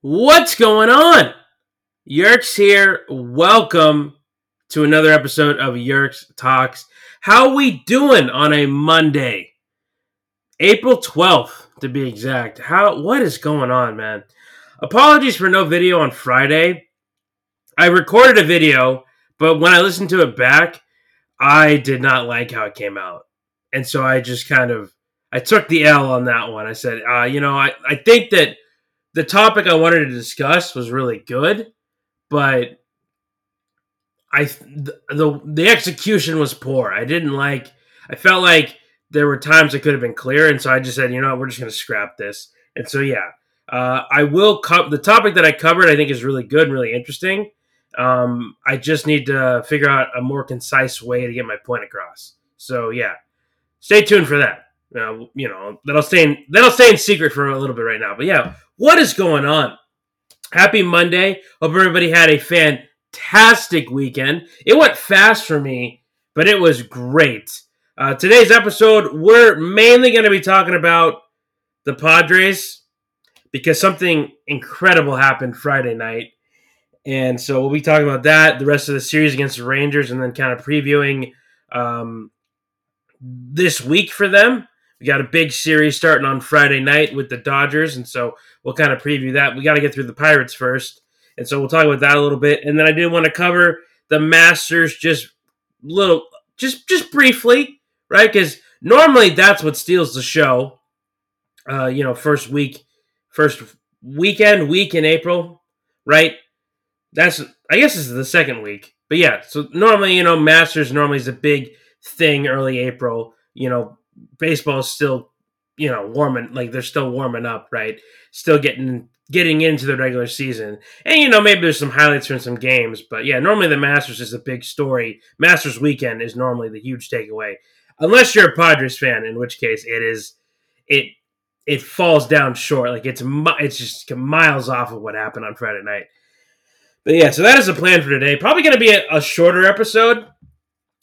What's going on? Yerks here. Welcome to another episode of Yerks Talks. How we doing on a Monday? April 12th to be exact. How what is going on, man? Apologies for no video on Friday. I recorded a video, but when I listened to it back, I did not like how it came out. And so I just kind of I took the L on that one. I said, uh, you know, I, I think that the topic I wanted to discuss was really good, but I the, the execution was poor. I didn't like. I felt like there were times it could have been clear, and so I just said, you know, what, we're just going to scrap this. And so yeah, uh, I will. Co- the topic that I covered, I think, is really good and really interesting. Um, I just need to figure out a more concise way to get my point across. So yeah, stay tuned for that. Uh, you know that'll stay in that'll stay in secret for a little bit right now. But yeah, what is going on? Happy Monday! Hope everybody had a fantastic weekend. It went fast for me, but it was great. Uh, today's episode, we're mainly going to be talking about the Padres because something incredible happened Friday night. And so we'll be talking about that, the rest of the series against the Rangers, and then kind of previewing um, this week for them. We got a big series starting on Friday night with the Dodgers, and so we'll kind of preview that. We got to get through the Pirates first, and so we'll talk about that a little bit. And then I did want to cover the Masters just little, just just briefly, right? Because normally that's what steals the show. Uh, you know, first week, first weekend, week in April, right? That's I guess this is the second week, but yeah. So normally, you know, Masters normally is a big thing early April. You know, baseball is still you know warming like they're still warming up right? Still getting getting into the regular season. And you know maybe there's some highlights from some games but yeah normally the masters is a big story. Masters weekend is normally the huge takeaway. Unless you're a padres fan in which case it is it it falls down short. Like it's it's just miles off of what happened on friday night. But yeah so that is the plan for today. Probably going to be a, a shorter episode.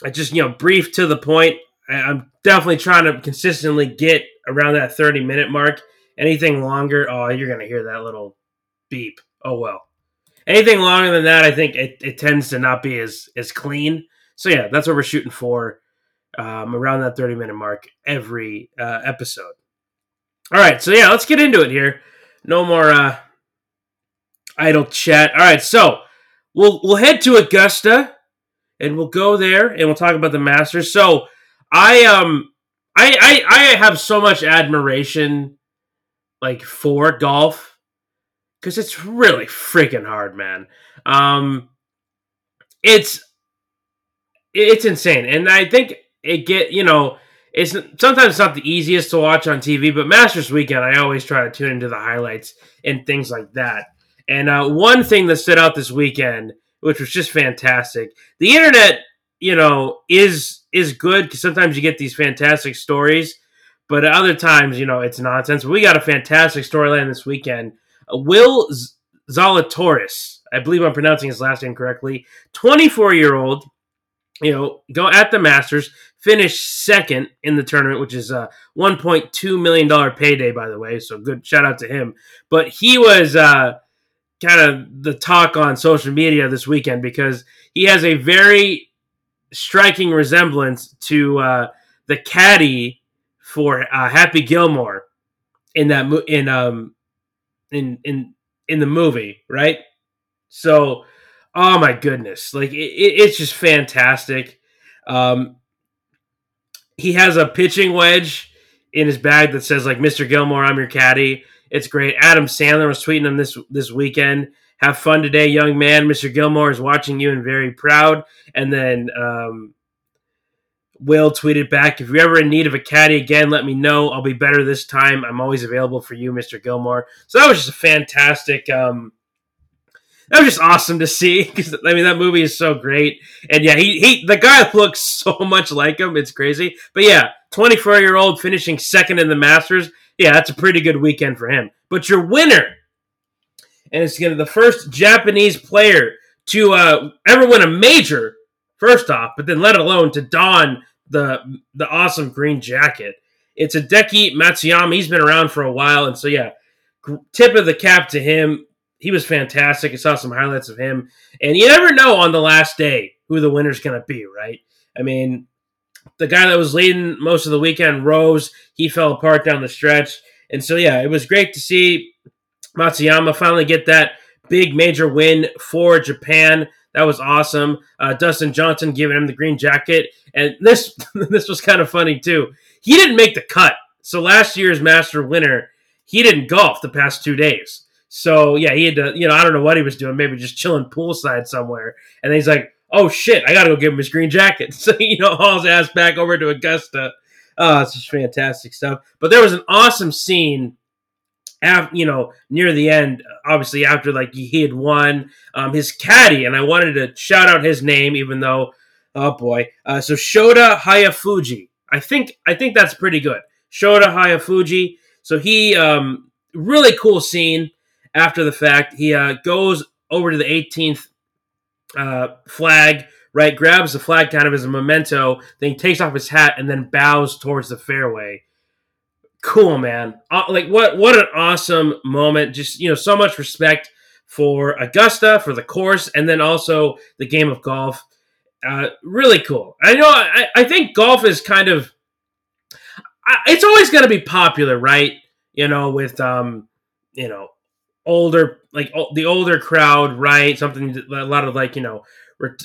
I just you know brief to the point I'm definitely trying to consistently get around that 30 minute mark. Anything longer, oh, you're going to hear that little beep. Oh, well. Anything longer than that, I think it, it tends to not be as, as clean. So, yeah, that's what we're shooting for um, around that 30 minute mark every uh, episode. All right, so yeah, let's get into it here. No more uh, idle chat. All right, so we'll we'll head to Augusta and we'll go there and we'll talk about the Masters. So I um I I I have so much admiration like for golf because it's really freaking hard, man. Um, it's it's insane, and I think it get you know it's sometimes it's not the easiest to watch on TV, but Masters Weekend I always try to tune into the highlights and things like that. And uh, one thing that stood out this weekend, which was just fantastic, the internet, you know, is is good because sometimes you get these fantastic stories, but other times, you know, it's nonsense. We got a fantastic storyline this weekend. Uh, Will Zalatoris, I believe I'm pronouncing his last name correctly, 24 year old, you know, go at the Masters, finished second in the tournament, which is a 1.2 million dollar payday, by the way. So good shout out to him. But he was uh, kind of the talk on social media this weekend because he has a very striking resemblance to uh, the caddy for uh, Happy Gilmore in that mo- in um in in in the movie, right? So, oh my goodness, like it, it's just fantastic. Um, he has a pitching wedge in his bag that says like Mr. Gilmore, I'm your caddy. It's great. Adam Sandler was tweeting him this this weekend have fun today, young man. Mr. Gilmore is watching you and very proud. And then um, Will tweeted back, if you're ever in need of a caddy again, let me know. I'll be better this time. I'm always available for you, Mr. Gilmore. So that was just a fantastic. Um, that was just awesome to see because I mean that movie is so great, and yeah, he he the guy looks so much like him. It's crazy, but yeah, 24 year old finishing second in the Masters. Yeah, that's a pretty good weekend for him. But your winner and it's going to the first Japanese player to uh, ever win a major. First off, but then let alone to don the the awesome green jacket. It's a Hideki Matsuyama. He's been around for a while, and so yeah, tip of the cap to him. he was fantastic. I saw some highlights of him, and you never know on the last day who the winner's going to be, right? I mean, the guy that was leading most of the weekend, Rose, he fell apart down the stretch. And so, yeah, it was great to see Matsuyama finally get that big major win for Japan. That was awesome. Uh, Dustin Johnson giving him the green jacket, and this this was kind of funny too. He didn't make the cut, so last year's Master winner, he didn't golf the past two days. So yeah, he had to, you know, I don't know what he was doing, maybe just chilling poolside somewhere. And he's like, "Oh shit, I got to go give him his green jacket." So you know, hauls ass back over to Augusta. Oh, it's just fantastic stuff. But there was an awesome scene you know, near the end, obviously after like he had won, um, his caddy, and I wanted to shout out his name, even though, oh boy, uh, so Shota Hayafuji. I think I think that's pretty good. Shota Hayafuji. So he, um, really cool scene. After the fact, he uh, goes over to the 18th uh, flag, right? Grabs the flag kind of as a memento. Then he takes off his hat and then bows towards the fairway cool, man. Uh, like what what an awesome moment. Just you know, so much respect for Augusta for the course, and then also the game of golf. Uh, really cool. I know. I, I think golf is kind of. It's always going to be popular, right? You know, with um, you know, older like the older crowd, right? Something a lot of like you know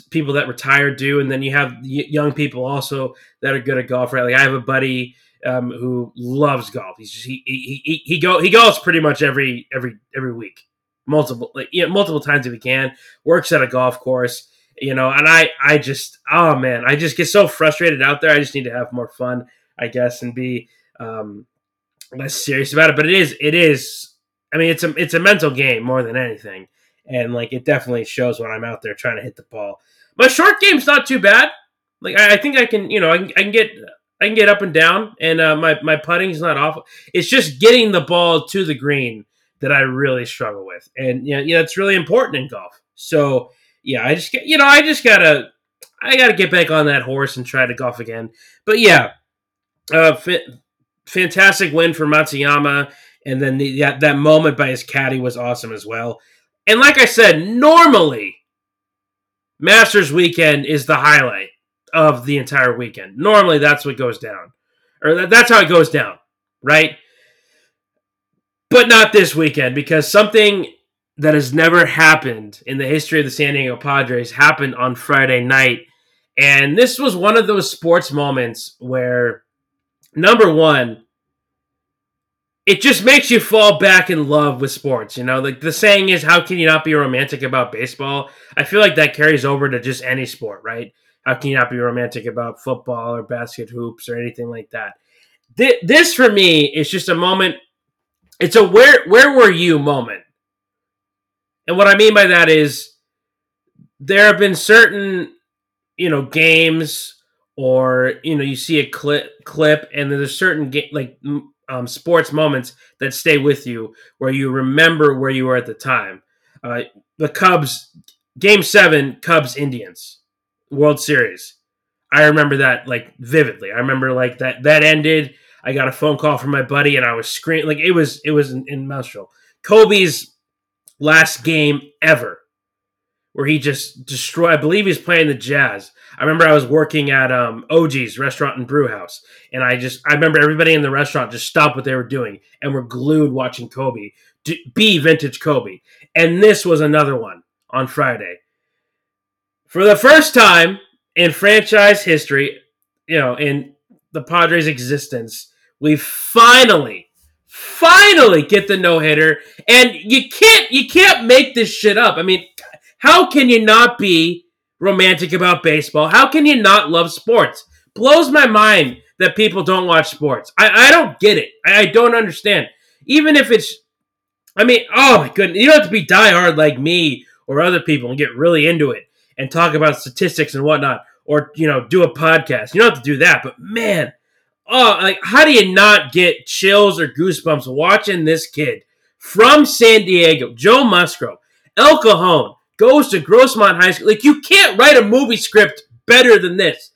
people that retired do, and then you have young people also that are good at golf, right? Like I have a buddy um, who loves golf. He's just, he, he he he go he golfs pretty much every every every week, multiple like you know, multiple times if he can. Works at a golf course, you know. And I I just oh man, I just get so frustrated out there. I just need to have more fun, I guess, and be um, less serious about it. But it is it is. I mean, it's a it's a mental game more than anything, and like it definitely shows when I'm out there trying to hit the ball. My short game's not too bad. Like I, I think I can, you know, I can, I can get I can get up and down, and uh, my my is not awful. It's just getting the ball to the green that I really struggle with, and you know, yeah, it's really important in golf. So yeah, I just get you know I just gotta I gotta get back on that horse and try to golf again. But yeah, uh, fantastic win for Matsuyama, and then the, that that moment by his caddy was awesome as well. And like I said, normally Masters weekend is the highlight of the entire weekend. Normally, that's what goes down, or that's how it goes down, right? But not this weekend because something that has never happened in the history of the San Diego Padres happened on Friday night. And this was one of those sports moments where, number one, it just makes you fall back in love with sports. You know, like the saying is, how can you not be romantic about baseball? I feel like that carries over to just any sport, right? How can you not be romantic about football or basket hoops or anything like that? This for me is just a moment. It's a where where were you moment. And what I mean by that is there have been certain, you know, games or you know you see a clip clip and there's certain like um, sports moments that stay with you where you remember where you were at the time. Uh, the Cubs game seven, Cubs Indians. World Series. I remember that like vividly. I remember like that that ended. I got a phone call from my buddy and I was screaming like it was it was in, in Minstrel. Kobe's last game ever where he just destroyed I believe he's playing the Jazz. I remember I was working at um OG's restaurant and brew house and I just I remember everybody in the restaurant just stopped what they were doing and were glued watching Kobe be vintage Kobe. And this was another one on Friday for the first time in franchise history, you know, in the Padres' existence, we finally, finally get the no hitter, and you can't you can't make this shit up. I mean, how can you not be romantic about baseball? How can you not love sports? Blows my mind that people don't watch sports. I, I don't get it. I, I don't understand. Even if it's, I mean, oh my goodness, you don't have to be diehard like me or other people and get really into it and talk about statistics and whatnot, or you know, do a podcast. You don't have to do that, but man, oh, like how do you not get chills or goosebumps watching this kid from San Diego, Joe Musgrove, El Cajon, goes to Grossmont High School? Like you can't write a movie script better than this.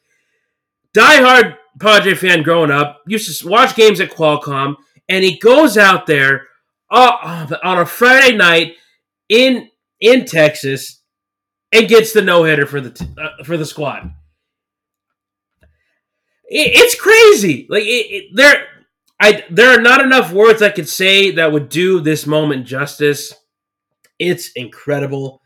Die hard Padre fan growing up, used to watch games at Qualcomm, and he goes out there uh, on a Friday night in in Texas and gets the no hitter for the uh, for the squad. It, it's crazy. Like it, it, there, I there are not enough words I could say that would do this moment justice. It's incredible,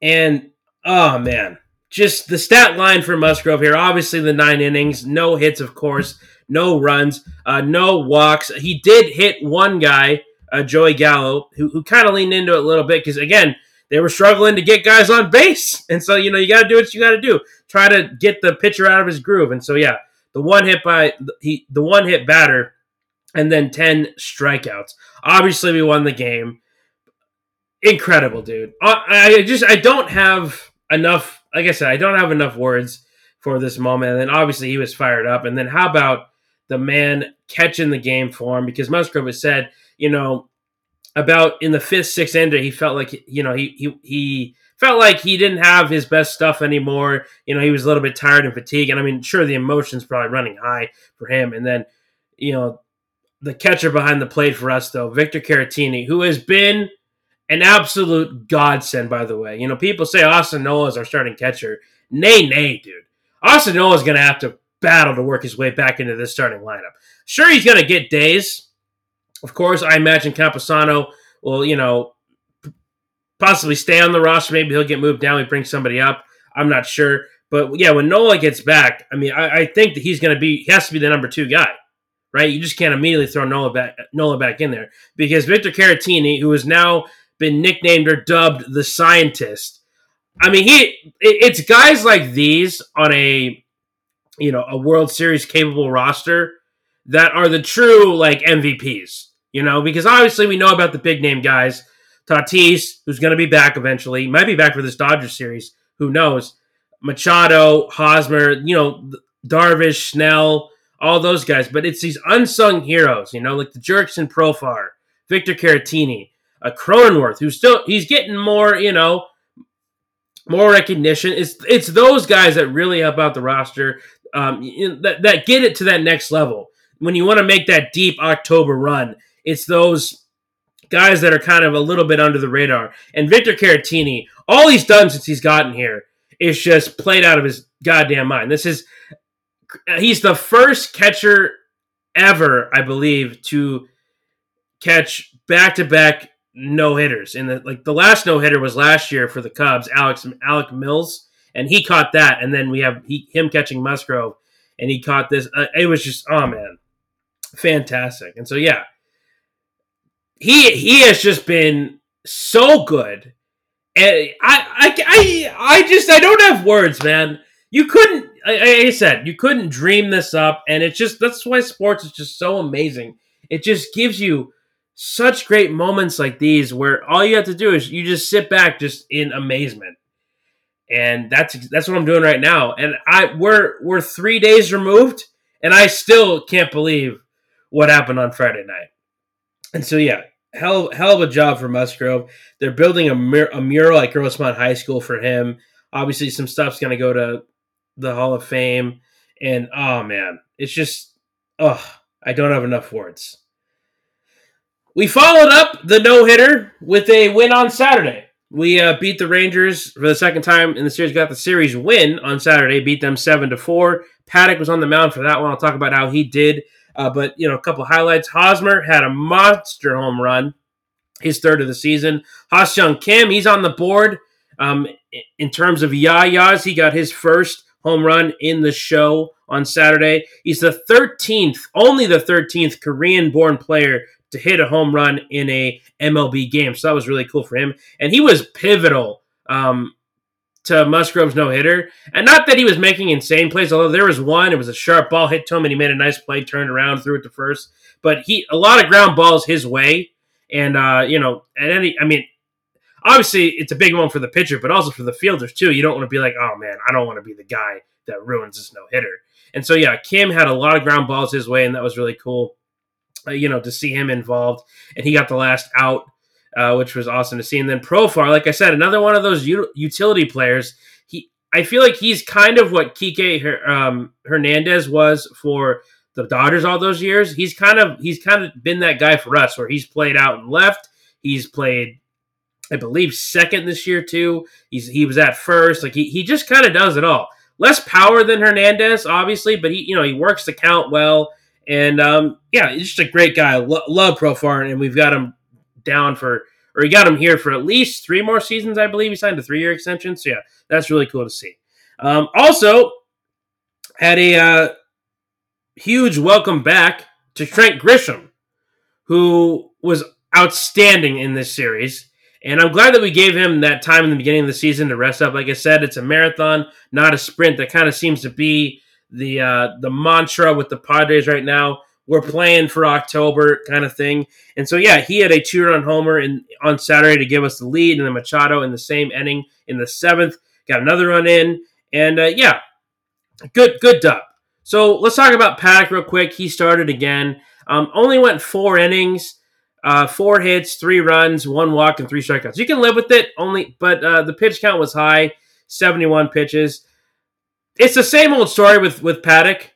and oh man, just the stat line for Musgrove here. Obviously, the nine innings, no hits, of course, no runs, uh, no walks. He did hit one guy, uh, Joey Gallo, who, who kind of leaned into it a little bit because again they were struggling to get guys on base. And so, you know, you got to do what you got to do. Try to get the pitcher out of his groove. And so, yeah, the one hit by he, the one hit batter, and then 10 strikeouts. Obviously, we won the game. Incredible, dude. I, I just, I don't have enough, like I said, I don't have enough words for this moment. And then obviously he was fired up. And then how about the man catching the game for him? Because Musgrove has said, you know, about in the fifth, sixth ender, he felt like you know he he he felt like he didn't have his best stuff anymore. You know, he was a little bit tired and fatigued, and I mean, sure, the emotions probably running high for him. And then, you know, the catcher behind the plate for us though, Victor Caratini, who has been an absolute godsend. By the way, you know, people say Austin Nola is our starting catcher. Nay, nay, dude. Austin Nola is going to have to battle to work his way back into this starting lineup. Sure, he's going to get days of course, I imagine Campusano will, you know, possibly stay on the roster. Maybe he'll get moved down. We bring somebody up. I'm not sure. But yeah, when Nola gets back, I mean, I, I think that he's going to be, he has to be the number two guy, right? You just can't immediately throw Nola back, Nola back in there because Victor Caratini, who has now been nicknamed or dubbed the scientist, I mean, he, it's guys like these on a, you know, a World Series capable roster that are the true like MVPs you know, because obviously we know about the big name guys. Tatis, who's going to be back eventually, might be back for this Dodgers series. Who knows? Machado, Hosmer, you know, Darvish, Snell, all those guys. But it's these unsung heroes, you know, like the Jurickson Profar, Victor Caratini, a Cronenworth, who's still he's getting more, you know, more recognition. It's it's those guys that really help out the roster, um, that that get it to that next level. When you want to make that deep October run, it's those guys that are kind of a little bit under the radar. And Victor Caratini, all he's done since he's gotten here is just played out of his goddamn mind. This is he's the first catcher ever, I believe, to catch back to back no hitters. And the like the last no hitter was last year for the Cubs, Alex Alec Mills, and he caught that. And then we have he, him catching Musgrove, and he caught this. Uh, it was just oh man, fantastic. And so yeah, he he has just been so good. And I, I, I, I just I don't have words, man. You couldn't, like I said, you couldn't dream this up, and it's just that's why sports is just so amazing. It just gives you such great moments like these where all you have to do is you just sit back just in amazement. And that's that's what I'm doing right now. And I we're we're 3 days removed and I still can't believe what happened on Friday night. And so, yeah, hell, hell of a job for Musgrove. They're building a, mur- a mural at Grossmont High School for him. Obviously, some stuff's going to go to the Hall of Fame. And oh, man, it's just, oh, I don't have enough words. We followed up the no hitter with a win on Saturday. We uh, beat the Rangers for the second time in the series. Got the series win on Saturday. Beat them seven to four. Paddack was on the mound for that one. I'll talk about how he did uh, but you know, a couple highlights. Hosmer had a monster home run, his third of the season. Ha-Seong Kim, he's on the board. Um, in terms of Yayas, he got his first home run in the show on Saturday. He's the 13th, only the 13th Korean-born player to hit a home run in a MLB game. So that was really cool for him, and he was pivotal um, to Musgrove's no hitter. And not that he was making insane plays, although there was one, it was a sharp ball hit to him and he made a nice play, turned around, threw it to first. But he a lot of ground balls his way. And uh, you know, at any I mean, obviously it's a big one for the pitcher, but also for the fielders too. You don't want to be like, oh man, I don't want to be the guy that ruins this no hitter. And so yeah, Kim had a lot of ground balls his way, and that was really cool. Uh, you know, to see him involved, and he got the last out uh, which was awesome to see. And then Profar, like I said, another one of those u- utility players. He, I feel like he's kind of what Kike um, Hernandez was for the Dodgers all those years. He's kind of he's kind of been that guy for us, where he's played out and left. He's played I believe second this year too. He's he was at first. Like he, he just kind of does it all. Less power than Hernandez, obviously, but he you know he works the count well. And um, yeah, he's just a great guy. Lo- love Profar, and we've got him down for or he got him here for at least three more seasons, I believe. He signed a three year extension. So yeah, that's really cool to see. Um, also, had a uh, huge welcome back to Trent Grisham, who was outstanding in this series. And I'm glad that we gave him that time in the beginning of the season to rest up. Like I said, it's a marathon, not a sprint. That kind of seems to be the uh, the mantra with the Padres right now. We're playing for October, kind of thing. And so, yeah, he had a two-run homer in, on Saturday to give us the lead, and then Machado in the same inning in the seventh got another run in, and uh, yeah, good good dub. So let's talk about Paddack real quick. He started again. Um, only went four innings. Uh, four hits, three runs, one walk, and three strikeouts. You can live with it, only, but uh, the pitch count was high, seventy-one pitches. It's the same old story with with Paddack.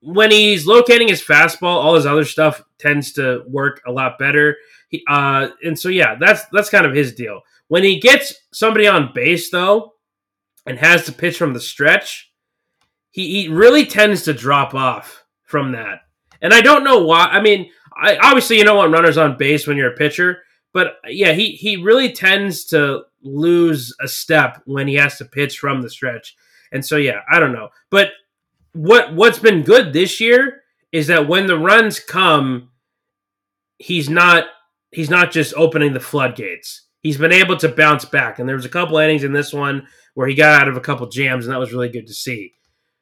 When he's locating his fastball, all his other stuff tends to work a lot better. He, uh, and so yeah, that's that's kind of his deal. When he gets somebody on base though, and has to pitch from the stretch, he, he really tends to drop off from that. And I don't know why. I mean, I, obviously you don't want runners on base when you're a pitcher, but yeah, he he really tends to lose a step when he has to pitch from the stretch. And so yeah, I don't know. But what what's been good this year is that when the runs come, he's not he's not just opening the floodgates. He's been able to bounce back. And there was a couple innings in this one where he got out of a couple jams, and that was really good to see.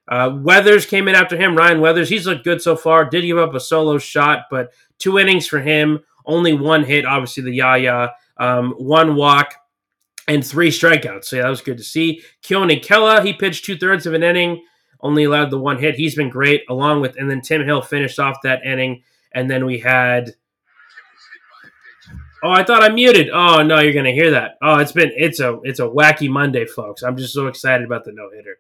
Uh, Weathers came in after him. Ryan Weathers, he's looked good so far. Did give up a solo shot, but two innings for him. Only one hit, obviously the Yaya. Um, one walk and three strikeouts. So yeah, that was good to see. Keone Kela, he pitched two thirds of an inning, only allowed the one hit. He's been great, along with and then Tim Hill finished off that inning. And then we had Oh, I thought I muted. Oh no, you're gonna hear that. Oh, it's been it's a it's a wacky Monday, folks. I'm just so excited about the no hitter.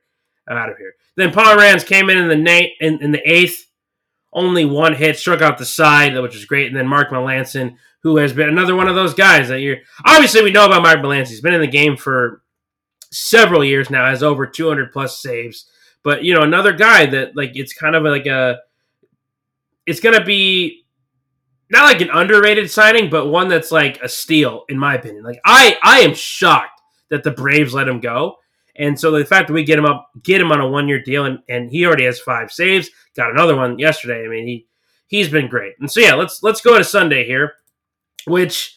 I'm out of here. Then Pomeranz came in in the na- in, in the eighth, only one hit, struck out the side, which was great. And then Mark Melancon, who has been another one of those guys that you're obviously we know about Mark Melancon. He's been in the game for several years now, has over 200 plus saves. But you know, another guy that like it's kind of like a it's gonna be not like an underrated signing, but one that's like a steal in my opinion. Like I I am shocked that the Braves let him go. And so the fact that we get him up, get him on a one year deal, and, and he already has five saves, got another one yesterday. I mean, he he's been great. And so yeah, let's let's go to Sunday here, which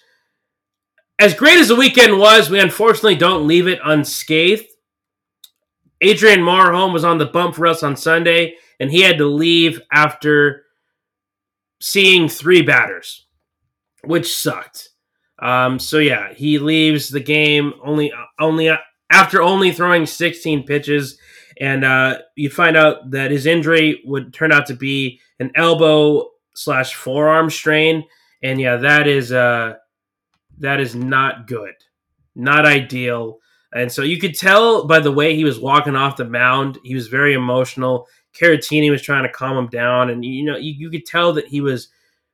as great as the weekend was, we unfortunately don't leave it unscathed. Adrian Morejon was on the bump for us on Sunday, and he had to leave after seeing three batters, which sucked. Um, so yeah, he leaves the game only only after only throwing 16 pitches, and uh, you find out that his injury would turn out to be an elbow slash forearm strain, and yeah, that is uh, that is not good, not ideal. And so you could tell by the way he was walking off the mound, he was very emotional. Caratini was trying to calm him down, and you know you, you could tell that he was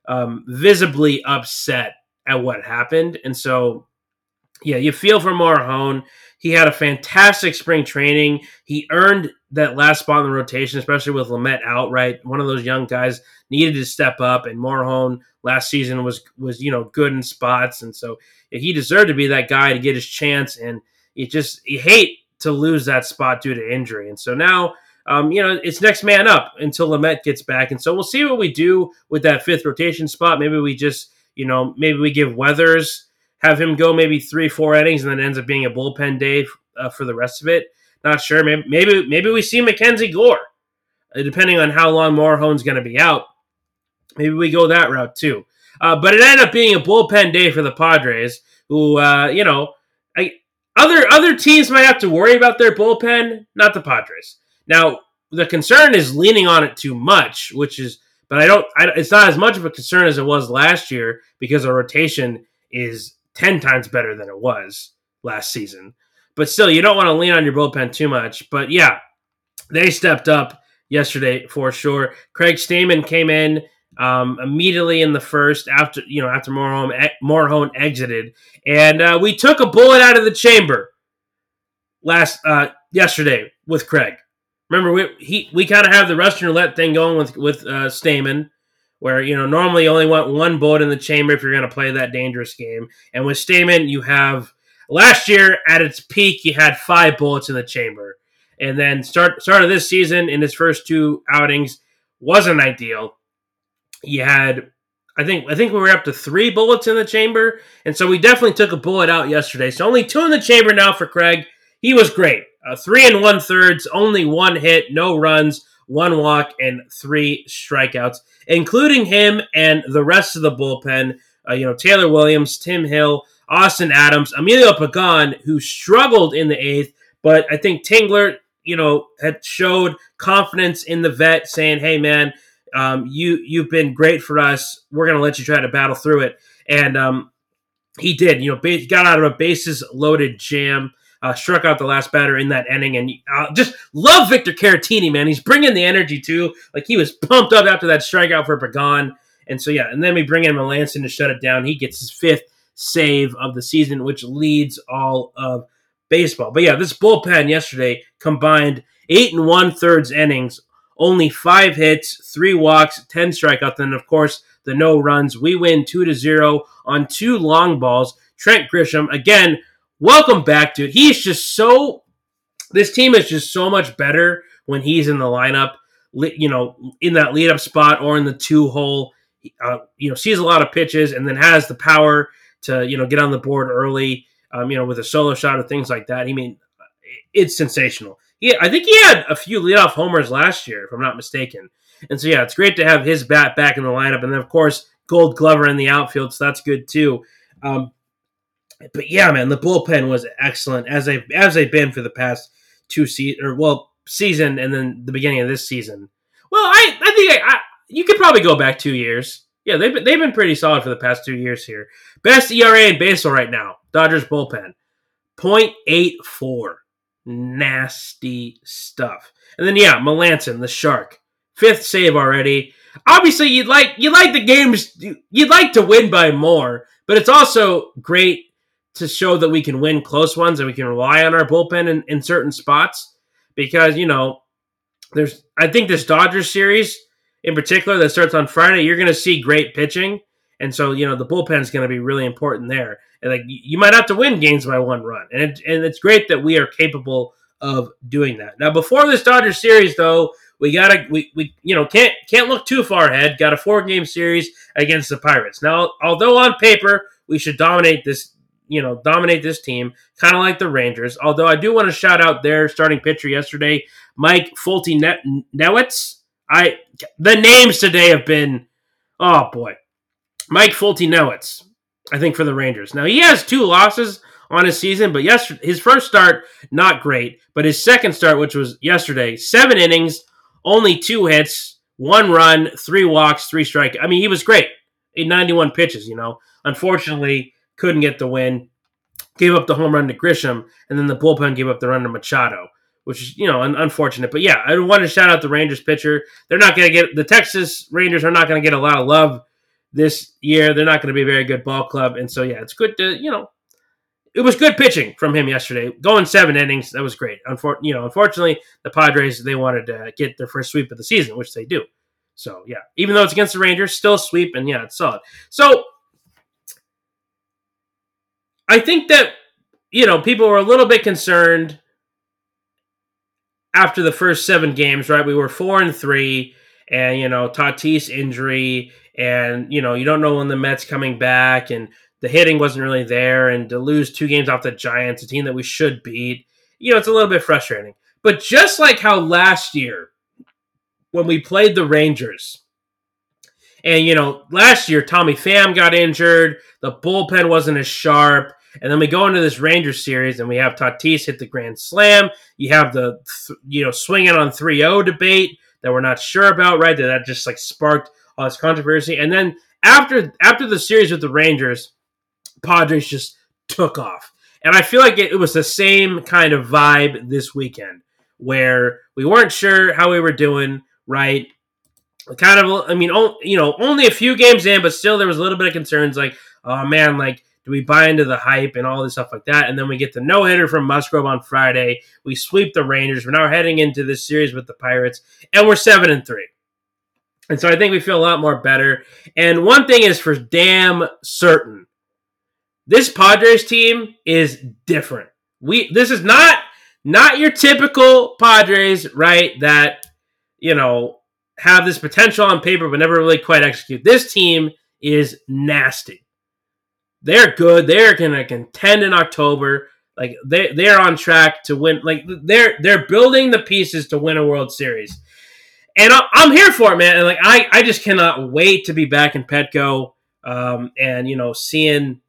um, visibly upset at what happened. And so, yeah, you feel for Morejon. He had a fantastic spring training. He earned that last spot in the rotation, especially with Lamet outright. One of those young guys needed to step up, and Morejon last season was was you know good in spots, and so he deserved to be that guy to get his chance. And it just you hate to lose that spot due to injury, and so now um, you know, it's next man up until Lamet gets back. And so we'll see what we do with that fifth rotation spot. Maybe we just, you know, maybe we give Weathers, have him go maybe three, four innings, and then ends up being a bullpen day uh, for the rest of it. Not sure. Maybe maybe, maybe we see Mackenzie Gore, uh, depending on how long Morejon's going to be out. Maybe we go that route too. Uh, but it ended up being a bullpen day for the Padres, who, uh, you know, other other teams might have to worry about their bullpen, not the Padres. Now, the concern is leaning on it too much, which is, but I don't, I, it's not as much of a concern as it was last year because our rotation is 10 times better than it was last season. But still, you don't want to lean on your bullpen too much. But yeah, they stepped up yesterday for sure. Craig Stammen came in um, immediately in the first after you know after Morejon Morejon exited, and uh, we took a bullet out of the chamber last uh, yesterday with Craig. Remember, we he we kind of have the Russian roulette thing going with with uh, Stammen, where you know normally you only want one bullet in the chamber if you're going to play that dangerous game, and with Stammen you have last year at its peak you had five bullets in the chamber, and then start start of this season in his first two outings wasn't ideal. He had I think I think we were up to three bullets in the chamber, and so we definitely took a bullet out yesterday. So only two in the chamber now for Craig. He was great. Uh, three and one thirds, only one hit, no runs, one walk, and three strikeouts, including him and the rest of the bullpen. Uh, you know, Taylor Williams, Tim Hill, Austin Adams, Emilio Pagan, who struggled in the eighth, but I think Tingler, you know, had showed confidence in the vet, saying, "Hey, man, um, you you've been great for us. We're going to let you try to battle through it." And um, he did. You know, got out of a bases loaded jam uh, struck out the last batter in that inning, and uh, just love Victor Caratini, man. He's bringing the energy too. Like he was pumped up after that strikeout for Pagan, and so yeah. And then we bring in Melancon to shut it down. He gets his fifth save of the season, which leads all of baseball. But yeah, this bullpen yesterday combined eight and one thirds innings, only five hits, three walks, ten strikeouts, and of course the no runs. We win two to zero on two long balls. Trent Grisham again welcome back, dude. He's just so. This team is just so much better when he's in the lineup. You know, in that lead up spot or in the two hole. Uh, you know, sees a lot of pitches and then has the power to you know get on the board early. Um, you know, with a solo shot or things like that. I mean, it's sensational. Yeah, I think he had a few leadoff homers last year, if I'm not mistaken. And so yeah, it's great to have his bat back in the lineup, and then of course Gold Glover in the outfield, so that's good too. Um, but yeah, man, the bullpen was excellent as they as they've been for the past two seasons, or well, season and then the beginning of this season. Well, I I think I, I, you could probably go back two years. Yeah, they've been, they've been pretty solid for the past two years here. Best ERA in baseball right now, Dodgers bullpen, 0.84. Nasty stuff. And then yeah, Melancon, the shark, fifth save already. Obviously, you'd like you like the games you'd like to win by more, but it's also great to show that we can win close ones and we can rely on our bullpen in, in certain spots because you know there's I think this Dodgers series in particular that starts on Friday you're going to see great pitching and so you know the bullpen is going to be really important there and like you might have to win games by one run and it, and it's great that we are capable of doing that. Now before this Dodgers series though we gotta we, we you know can't can't look too far ahead. Got a four game series against the Pirates. Now although on paper we should dominate this you know, dominate this team, kind of like the Rangers. Although I do want to shout out their starting pitcher yesterday, Mike Folty Newitz. I the names today have been, oh boy, Mike Foltynewicz. I think for the Rangers. Now he has two losses on his season, but yes, his first start not great, but his second start, which was yesterday, seven innings, only two hits, one run, three walks, three strike. I mean, he was great in 91 pitches. You know, unfortunately couldn't get the win. Gave up the home run to Grisham, and then the bullpen gave up the run to Machado, which is you know unfortunate. But yeah, I want to shout out the Rangers pitcher. They're not going to get the Texas Rangers are not going to get a lot of love this year. They're not going to be a very good ball club, and so yeah, it's good to you know it was good pitching from him yesterday. Going seven innings, that was great. Unfor- you know, unfortunately, the Padres they wanted to get their first sweep of the season, which they do. So yeah, even though it's against the Rangers, still sweep, and yeah, it's solid. So I think that you know people were a little bit concerned after the first seven games. Right, we were four and three, and you know Tatis injury, and you know you don't know when the Mets coming back, and the hitting wasn't really there, and to lose two games off the Giants, a team that we should beat, you know it's a little bit frustrating. But just like how last year when we played the Rangers. And you know, last year Tommy Pham got injured. The bullpen wasn't as sharp. And then we go into this Rangers series and we have Tatis hit the grand slam. You have the, you know, swinging on 3 0 debate that we're not sure about, right? That, that just like sparked all this controversy. And then after after the series with the Rangers, Padres just took off. And I feel like it, it was the same kind of vibe this weekend where we weren't sure how we were doing, right? kind of, I mean, you know, only a few games in, but still there was a little bit of concerns like, oh man, like, do we buy into the hype and all this stuff like that? And then we get the no hitter from Musgrove on Friday. We sweep the Rangers. We're now heading into this series with the Pirates, and we're seven and three. And so I think we feel a lot more better. And one thing is for damn certain, this Padres team is different. We this is not not your typical Padres, right? That you know have this potential on paper but never really quite execute. This team is nasty. They're good. They're to contend in October. Like they they're on track to win. Like they're they're building the pieces to win a World Series, and I'm here for it, man. And like I I just cannot wait to be back in Petco, um, and you know seeing.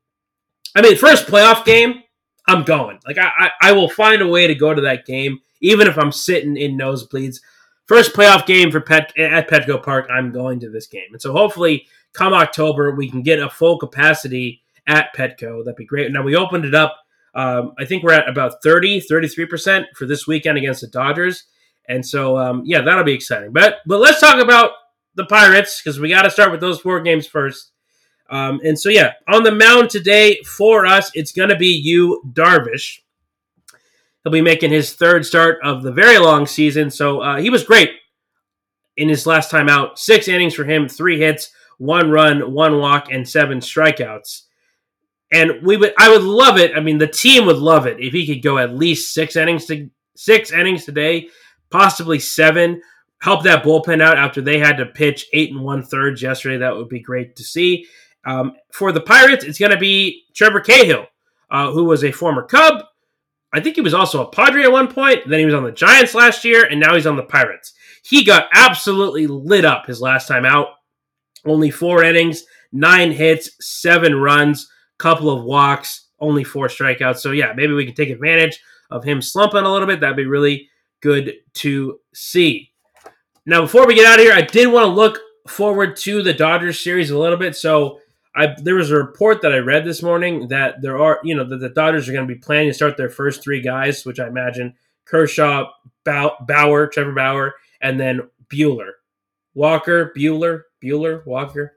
I mean, first playoff game, I'm going. Like I, I I will find a way to go to that game, even if I'm sitting in nosebleeds first playoff game for Pet at Petco Park. I'm going to this game, and so hopefully, come October, we can get a full capacity at Petco. That'd be great. Now we opened it up. Um, I think we're at about 30, 33% for this weekend against the Dodgers. And so, um, yeah, that'll be exciting. But but let's talk about the Pirates because we got to start with those four games first. Um, and so, yeah, on the mound today for us, it's going to be Yu, Darvish. He'll be making his third start of the very long season. So uh, he was great in his last time out. Six innings for him, three hits, one run, one walk, and seven strikeouts. And we would, I would love it. I mean, the team would love it if he could go at least six innings to six innings today, possibly seven. Help that bullpen out after they had to pitch eight and one thirds yesterday. That would be great to see. Um, for the Pirates, it's going to be Trevor Cahill, uh, who was a former Cub. I think he was also a Padre at one point. Then he was on the Giants last year, and now he's on the Pirates. He got absolutely lit up his last time out. Only four innings, nine hits, seven runs couple of walks, only four strikeouts. So yeah, maybe we can take advantage of him slumping a little bit. That'd be really good to see. Now, before we get out of here, I did want to look forward to the Dodgers series a little bit. So I, there was a report that I read this morning that there are, you know, that the Dodgers are going to be planning to start their first three guys, which I imagine Kershaw, Bauer, Trevor Bauer, and then Buehler. Walker, Buehler, Buehler, Walker.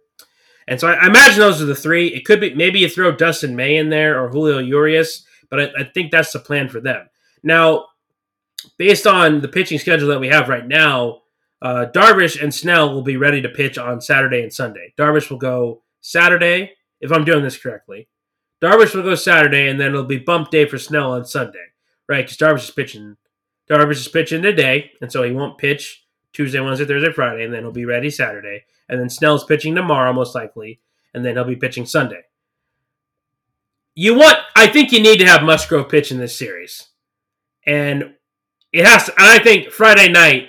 And so I, I, imagine those are the three. It could be maybe you throw Dustin May in there or Julio Urias, but I, I think that's the plan for them. Now, based on the pitching schedule that we have right now, uh, Darvish and Snell will be ready to pitch on Saturday and Sunday. Darvish will go Saturday, if I'm doing this correctly. Darvish will go Saturday, and then it'll be bump day for Snell on Sunday, right? Because Darvish is pitching. Darvish is pitching today, and so he won't pitch Tuesday, Wednesday, Thursday, Friday, and then he'll be ready Saturday and then Snell's pitching tomorrow, most likely, and then he'll be pitching Sunday. You want, I think you need to have Musgrove pitch in this series. And it has to, I think Friday night,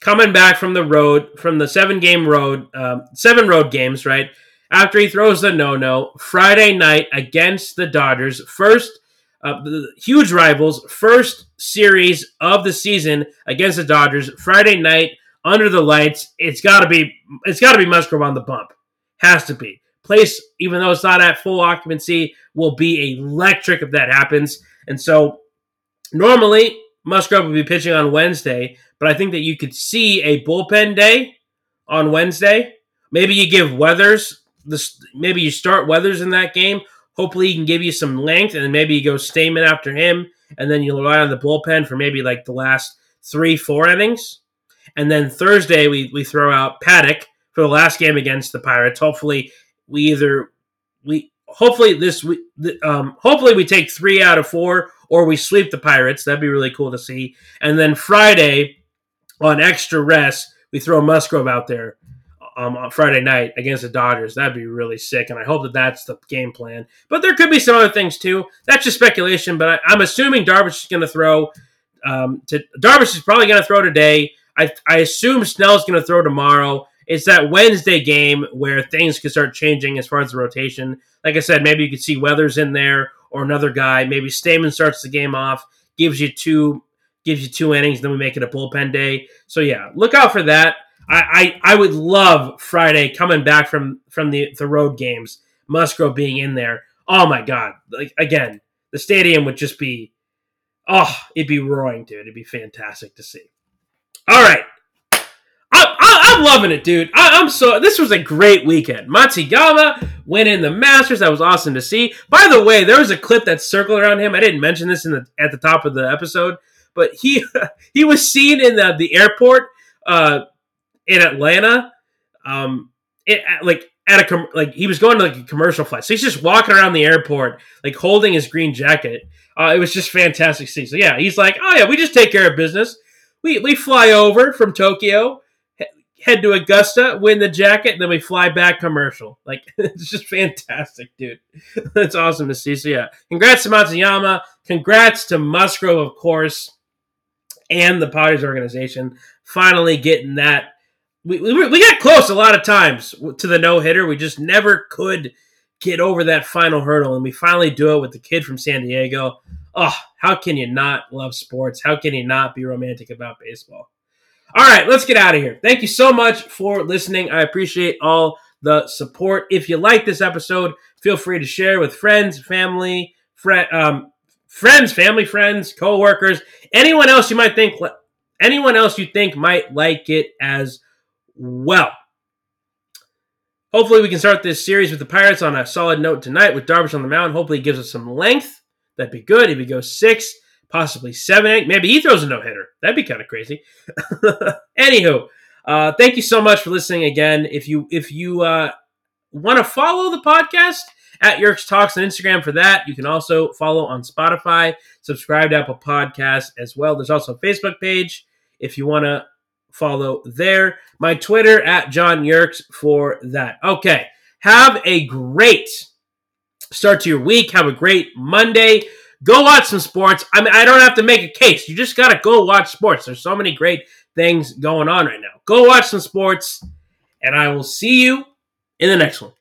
coming back from the road, from the seven game road, um, seven road games, right? After he throws the no no, Friday night against the Dodgers, first, uh, huge rivals, first series of the season against the Dodgers, Friday night under the lights. It's got to be it's got to be Musgrove on the bump. Has to be. Place, even though it's not at full occupancy, will be electric if that happens. And so, normally Musgrove would be pitching on Wednesday, but I think that you could see a bullpen day on Wednesday. Maybe you give Weathers this. Maybe you start Weathers in that game. Hopefully, he can give you some length, and then maybe you go Stammen after him, and then you rely on the bullpen for maybe like the last three, four innings. And then Thursday we we throw out Paddack for the last game against the Pirates. Hopefully we either we hopefully this we um hopefully we take three out of four or we sweep the Pirates. That'd be really cool to see. And then Friday on extra rest we throw Musgrove out there um, on Friday night against the Dodgers. That'd be really sick, and I hope that that's the game plan. But there could be some other things too. That's just speculation, but I, am assuming Darvish is going to throw. Um, to Darvish is probably going to throw today. I, assume Snell's going to throw tomorrow. It's that Wednesday game where things could start changing as far as the rotation. Like I said, maybe you could see Weathers in there or another guy. Maybe Stammen starts the game off, gives you two gives you two innings, then we make it a bullpen day. So yeah, look out for that. I, I, I would love Friday coming back from from the, the road games, Musgrove being in there. Oh my god. Like again, the stadium would just be oh, it'd be roaring, dude. It'd be fantastic to see. All right. I'll, I'm loving it, dude. I, am so. This was a great weekend. Matsuyama winning the Masters. That was awesome to see. By the way, there was a clip that circled around him. I didn't mention this in the at the top of the episode, but he he was seen in the the airport uh, in Atlanta. Um, it, like at a com- like he was going to like a commercial flight, so he's just walking around the airport like holding his green jacket. Uh, it was just fantastic to see. So yeah, he's like, oh yeah, we just take care of business. We we fly over from Tokyo head to Augusta, win the jacket, and then we fly back commercial. Like it's just fantastic, dude. That's awesome to see. So yeah, congrats to Matsuyama. Congrats to Musgrove, of course, and the Padres organization finally getting that. We, we, we got close a lot of times to the no hitter. We just never could get over that final hurdle, and we finally do it with the kid from San Diego. Oh, how can you not love sports? How can you not be romantic about baseball? All right, let's get out of here. Thank you so much for listening. I appreciate all the support. If you like this episode, feel free to share with friends, family, friend, um, friends, family, friends, coworkers, anyone else you might think, anyone else you think might like it as well. Hopefully, we can start this series with the Pirates on a solid note tonight with Darvish on the mound. Hopefully, it gives us some length. That'd be good if he goes six possibly seven, eight. Maybe he throws a no hitter. That'd be kind of crazy. Anywho, uh, thank you so much for listening again. If you if you uh, want to follow the podcast at Yerks Talks on Instagram for that, you can also follow on Spotify, subscribe to Apple Podcasts as well. There's also a Facebook page if you want to follow there. My Twitter at John Yerks for that. Okay, have a great start to your week. Have a great Monday. Go watch some sports. I mean, I don't have to make a case. You just got to go watch sports. There's so many great things going on right now. Go watch some sports, and I will see you in the next one.